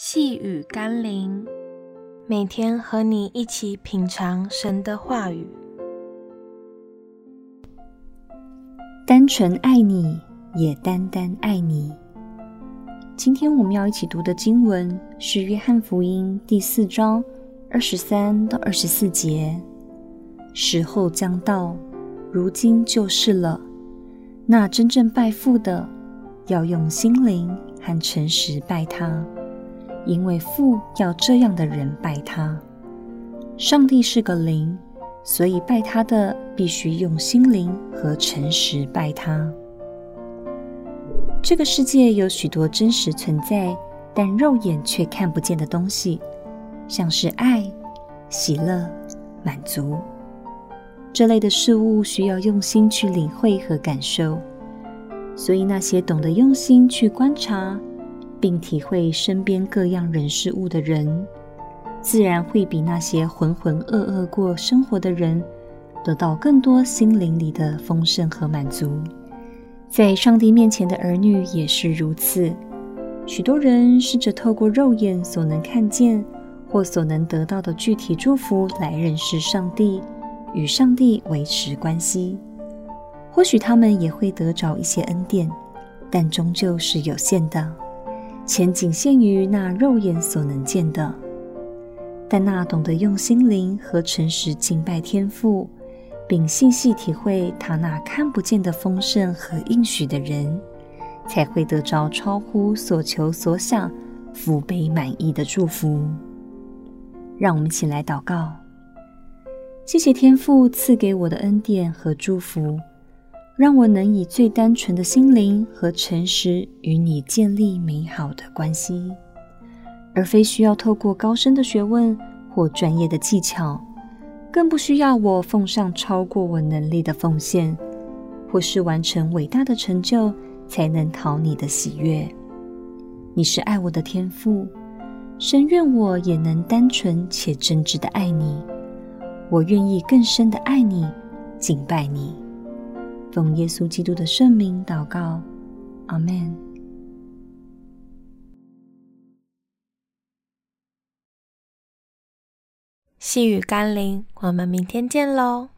细雨甘霖，每天和你一起品尝神的话语。单纯爱你，也单单爱你。今天我们要一起读的经文是《约翰福音》第四章二十三到二十四节。时候将到，如今就是了。那真正拜父的，要用心灵和诚实拜他。因为父要这样的人拜他。上帝是个灵，所以拜他的必须用心灵和诚实拜他。这个世界有许多真实存在，但肉眼却看不见的东西，像是爱、喜乐、满足这类的事物，需要用心去领会和感受。所以那些懂得用心去观察，并体会身边各样人事物的人，自然会比那些浑浑噩噩过生活的人，得到更多心灵里的丰盛和满足。在上帝面前的儿女也是如此。许多人试着透过肉眼所能看见或所能得到的具体祝福来认识上帝，与上帝维持关系。或许他们也会得着一些恩典，但终究是有限的。且仅限于那肉眼所能见的，但那懂得用心灵和诚实敬拜天父，并细细体会他那看不见的丰盛和应许的人，才会得着超乎所求所想、福杯满溢的祝福。让我们一起来祷告：谢谢天父赐给我的恩典和祝福。让我能以最单纯的心灵和诚实与你建立美好的关系，而非需要透过高深的学问或专业的技巧，更不需要我奉上超过我能力的奉献，或是完成伟大的成就才能讨你的喜悦。你是爱我的天赋，深愿我也能单纯且真挚的爱你。我愿意更深的爱你，敬拜你。奉耶稣基督的圣名祷告，阿门。细雨甘霖，我们明天见喽。